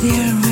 there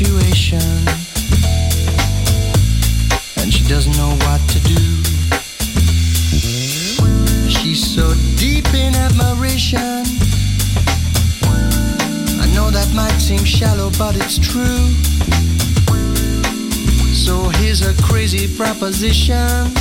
situation. And she doesn't know what to do. She's so deep in admiration. I know that might seem shallow but it's true. So here's a crazy proposition.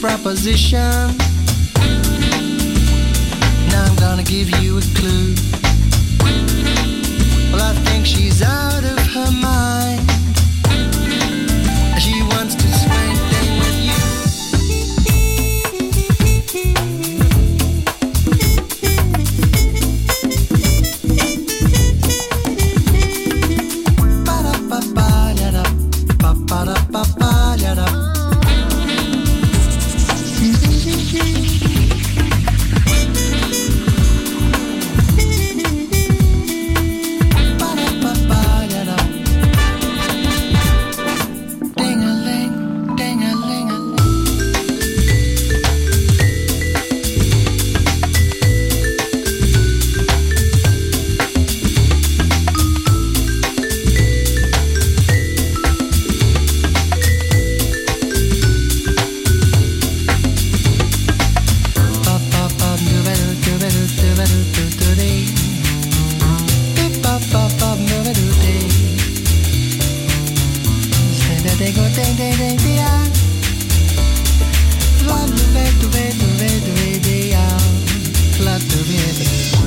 Proposition. Sweetheart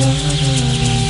Balearic